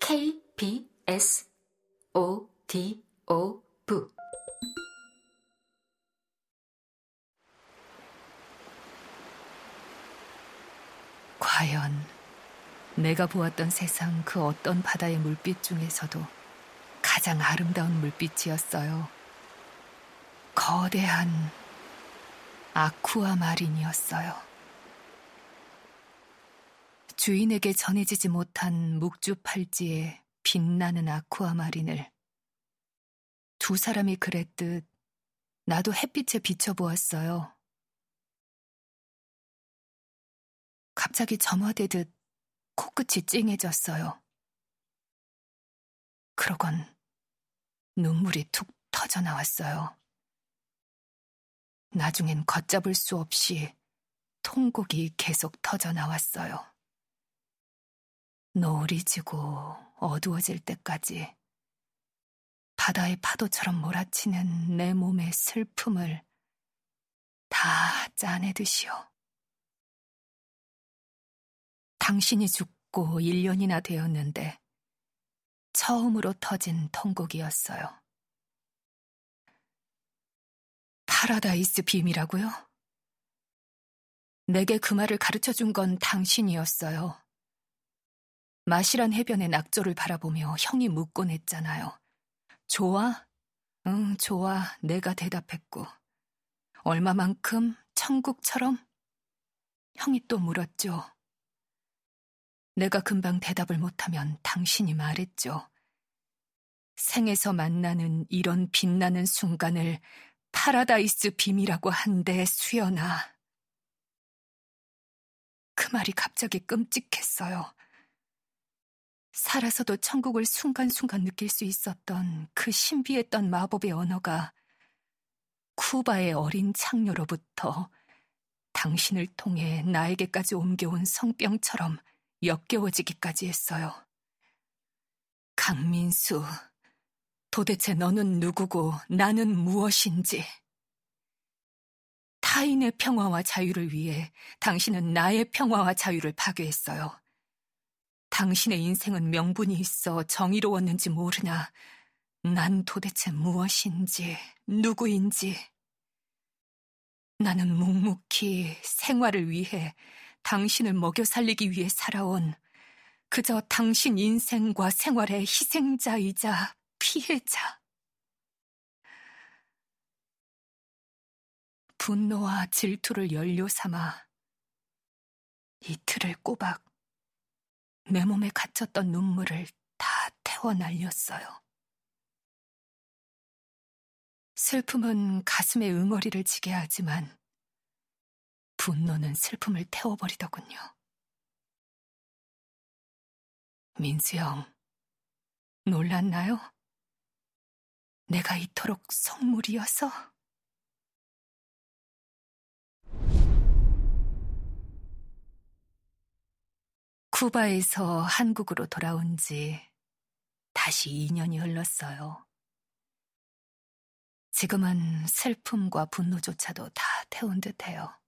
KBS O D O V 과연 내가 보았던 세상 그 어떤 바다의 물빛 중에서도 가장 아름다운 물빛이었어요. 거대한 아쿠아마린이었어요. 주인에게 전해지지 못한 묵주 팔찌에 빛나는 아쿠아마린을 두 사람이 그랬듯 나도 햇빛에 비춰보았어요. 갑자기 점화되듯 코끝이 찡해졌어요. 그러곤 눈물이 툭 터져 나왔어요. 나중엔 걷잡을 수 없이 통곡이 계속 터져 나왔어요. 노을이 지고 어두워질 때까지 바다의 파도처럼 몰아치는 내 몸의 슬픔을 다 짜내듯이요. 당신이 죽고 1년이나 되었는데 처음으로 터진 통곡이었어요. paradise beam이라고요? 내게 그 말을 가르쳐 준 건 당신이었어요. 마시란 해변의 낙조를 바라보며 형이 묻곤 했잖아요. 좋아? 응, 좋아. 내가 대답했고. 얼마만큼? 천국처럼? 형이 또 물었죠. 내가 금방 대답을 못하면 당신이 말했죠. 생에서 만나는 이런 빛나는 순간을 paradise beam이라고 한대 수연아. 그 말이 갑자기 끔찍했어요. 살아서도 천국을 순간순간 느낄 수 있었던 그 신비했던 마법의 언어가 쿠바의 어린 창녀로부터 당신을 통해 나에게까지 옮겨온 성병처럼 역겨워지기까지 했어요. 강민수, 도대체 너는 누구고 나는 무엇인지. 타인의 평화와 자유를 위해 당신은 나의 평화와 자유를 파괴했어요. 당신의 인생은 명분이 있어 정의로웠는지 모르나 난 도대체 무엇인지, 누구인지. 나는 묵묵히 생활을 위해 당신을 먹여 살리기 위해 살아온 그저 당신 인생과 생활의 희생자이자 피해자. 분노와 질투를 연료 삼아 이틀을 꼬박 내 몸에 갇혔던 눈물을 다 태워 날렸어요. 슬픔은 가슴에 응어리를 지게 하지만 분노는 슬픔을 태워버리더군요. 민수 형, 놀랐나요? 내가 이토록 속물이어서? 쿠바에서 한국으로 돌아온 지 다시 2년이 흘렀어요. 지금은 슬픔과 분노조차도 다 태운 듯해요.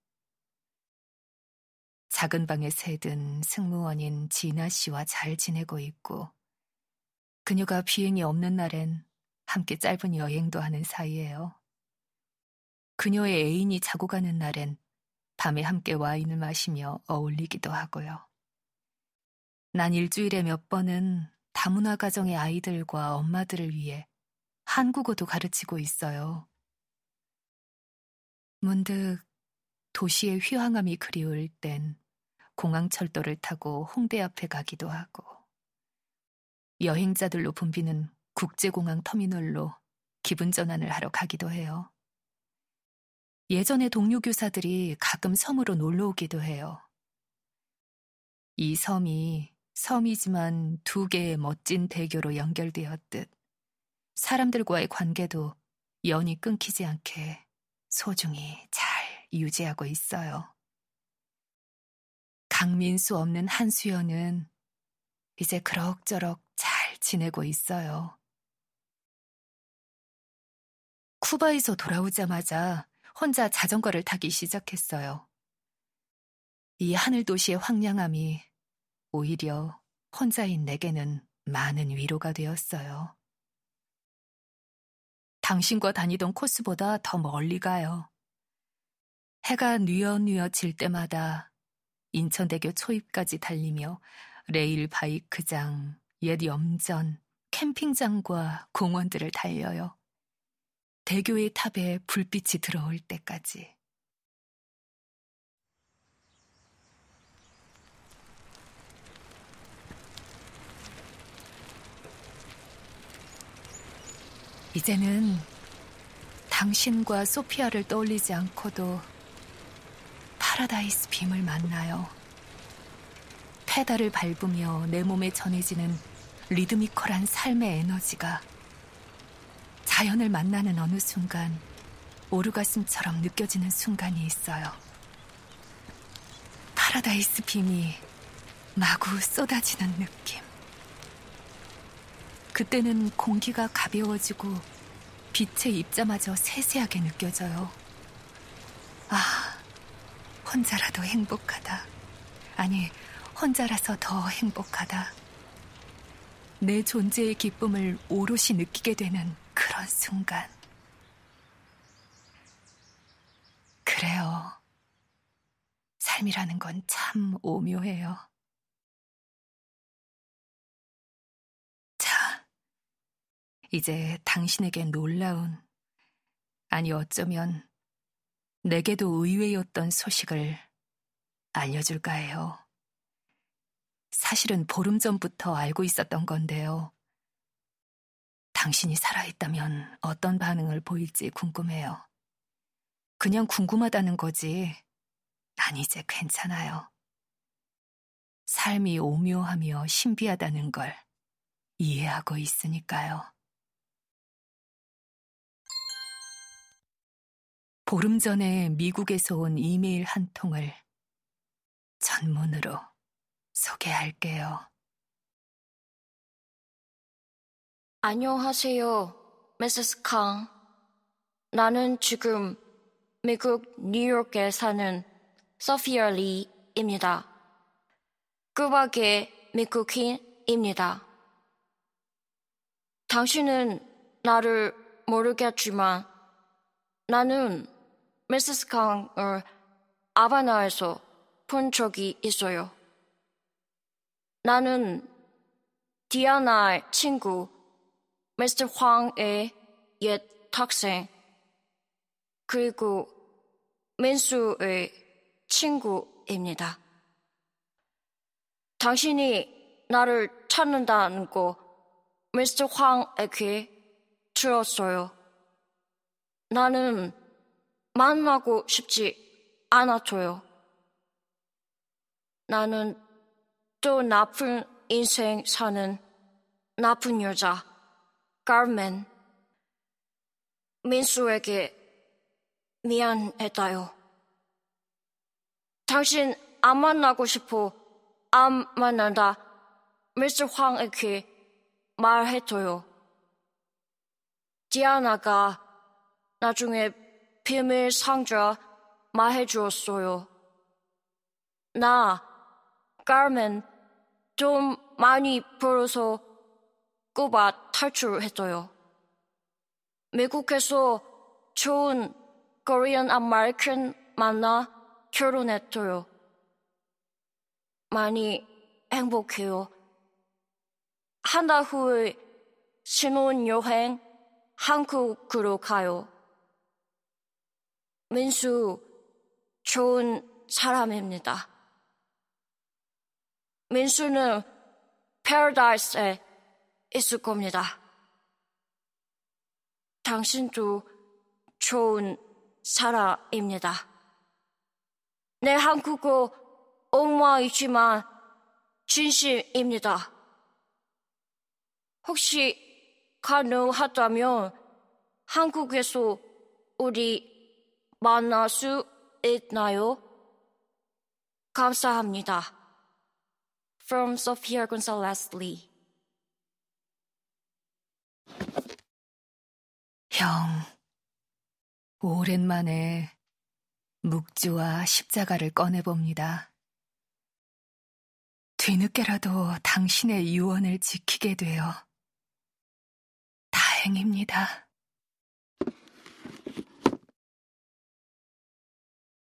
작은 방에 새든 승무원인 진아 씨와 잘 지내고 있고, 그녀가 비행이 없는 날엔 함께 짧은 여행도 하는 사이예요. 그녀의 애인이 자고 가는 날엔 밤에 함께 와인을 마시며 어울리기도 하고요. 난 일주일에 몇 번은 다문화 가정의 아이들과 엄마들을 위해 한국어도 가르치고 있어요. 문득 도시의 휘황함이 그리울 땐 공항철도를 타고 홍대 앞에 가기도 하고 여행자들로 붐비는 국제공항 터미널로 기분 전환을 하러 가기도 해요. 예전에 동료 교사들이 가끔 섬으로 놀러 오기도 해요. 이 섬이 섬이지만 두 개의 멋진 대교로 연결되었듯 사람들과의 관계도 연이 끊기지 않게 소중히 잘 유지하고 있어요. 강민수 없는 한수연은 이제 그럭저럭 잘 지내고 있어요. 쿠바에서 돌아오자마자 혼자 자전거를 타기 시작했어요. 이 하늘 도시의 황량함이 오히려 혼자인 내게는 많은 위로가 되었어요. 당신과 다니던 코스보다 더 멀리 가요. 해가 뉘어뉘어 질 때마다 인천대교 초입까지 달리며 레일 바이크장, 옛 염전, 캠핑장과 공원들을 달려요. 대교의 탑에 불빛이 들어올 때까지. 이제는 당신과 소피아를 떠올리지 않고도 paradise beam을 만나요. 페달을 밟으며 내 몸에 전해지는 리드미컬한 삶의 에너지가 자연을 만나는 어느 순간 오르가슴처럼 느껴지는 순간이 있어요. paradise beam이 마구 쏟아지는 느낌. 그때는 공기가 가벼워지고 빛의 입자마저 세세하게 느껴져요. 아, 혼자라도 행복하다. 아니, 혼자라서 더 행복하다. 내 존재의 기쁨을 오롯이 느끼게 되는 그런 순간. 그래요. 삶이라는 건 참 오묘해요. 자, 이제 당신에게 놀라운, 아니 어쩌면 내게도 의외였던 소식을 알려줄까 해요. 사실은 보름 전부터 알고 있었던 건데요. 당신이 살아있다면 어떤 반응을 보일지 궁금해요. 그냥 궁금하다는 거지. 난 이제 괜찮아요. 삶이 오묘하며 신비하다는 걸 이해하고 있으니까요. 보름 전에 미국에서 온 이메일 한 통을 전문으로 소개할게요. 안녕하세요, 미세스 康. 나는 지금 미국 뉴욕에 사는 소피아 리입니다. 꾸박의 미국인입니다. 당신은 나를 모르겠지만 나는 미세스 캉을 아바나에서 본 적이 있어요. 나는 디아나의 친구, 미스터 황의 옛 학생, 그리고 민수의 친구입니다. 당신이 나를 찾는다는 거 미스터 황에게 들었어요. 나는 만나고 싶지 않았어요. 나는 또 나쁜 인생 사는 나쁜 여자, 가르멘. 민수에게 미안했다요. 당신 안 만나고 싶어 안 만난다. 미스터 황에게 말해줘요. 디아나가 나중에 비밀 상자 말해주었어요. 나, 가르멘, 좀 많이 벌어서 꾸바 탈출했어요. 미국에서 좋은 Korean American 만나 결혼했어요. 많이 행복해요. 한 달 후에 신혼여행 한국으로 가요. 민수 좋은 사람입니다. 민수는 패러다이스에 있을 겁니다. 당신도 좋은 사람입니다. 내 한국어 엉망이지만 진심입니다. 혹시 가능하다면 한국에서 우리 만날 수 있나요? 감사합니다. From Sofia Gonzalez Lee. 형, 오랜만에 묵주와 십자가를 꺼내봅니다. 뒤늦게라도 당신의 유언을 지키게 되어 다행입니다.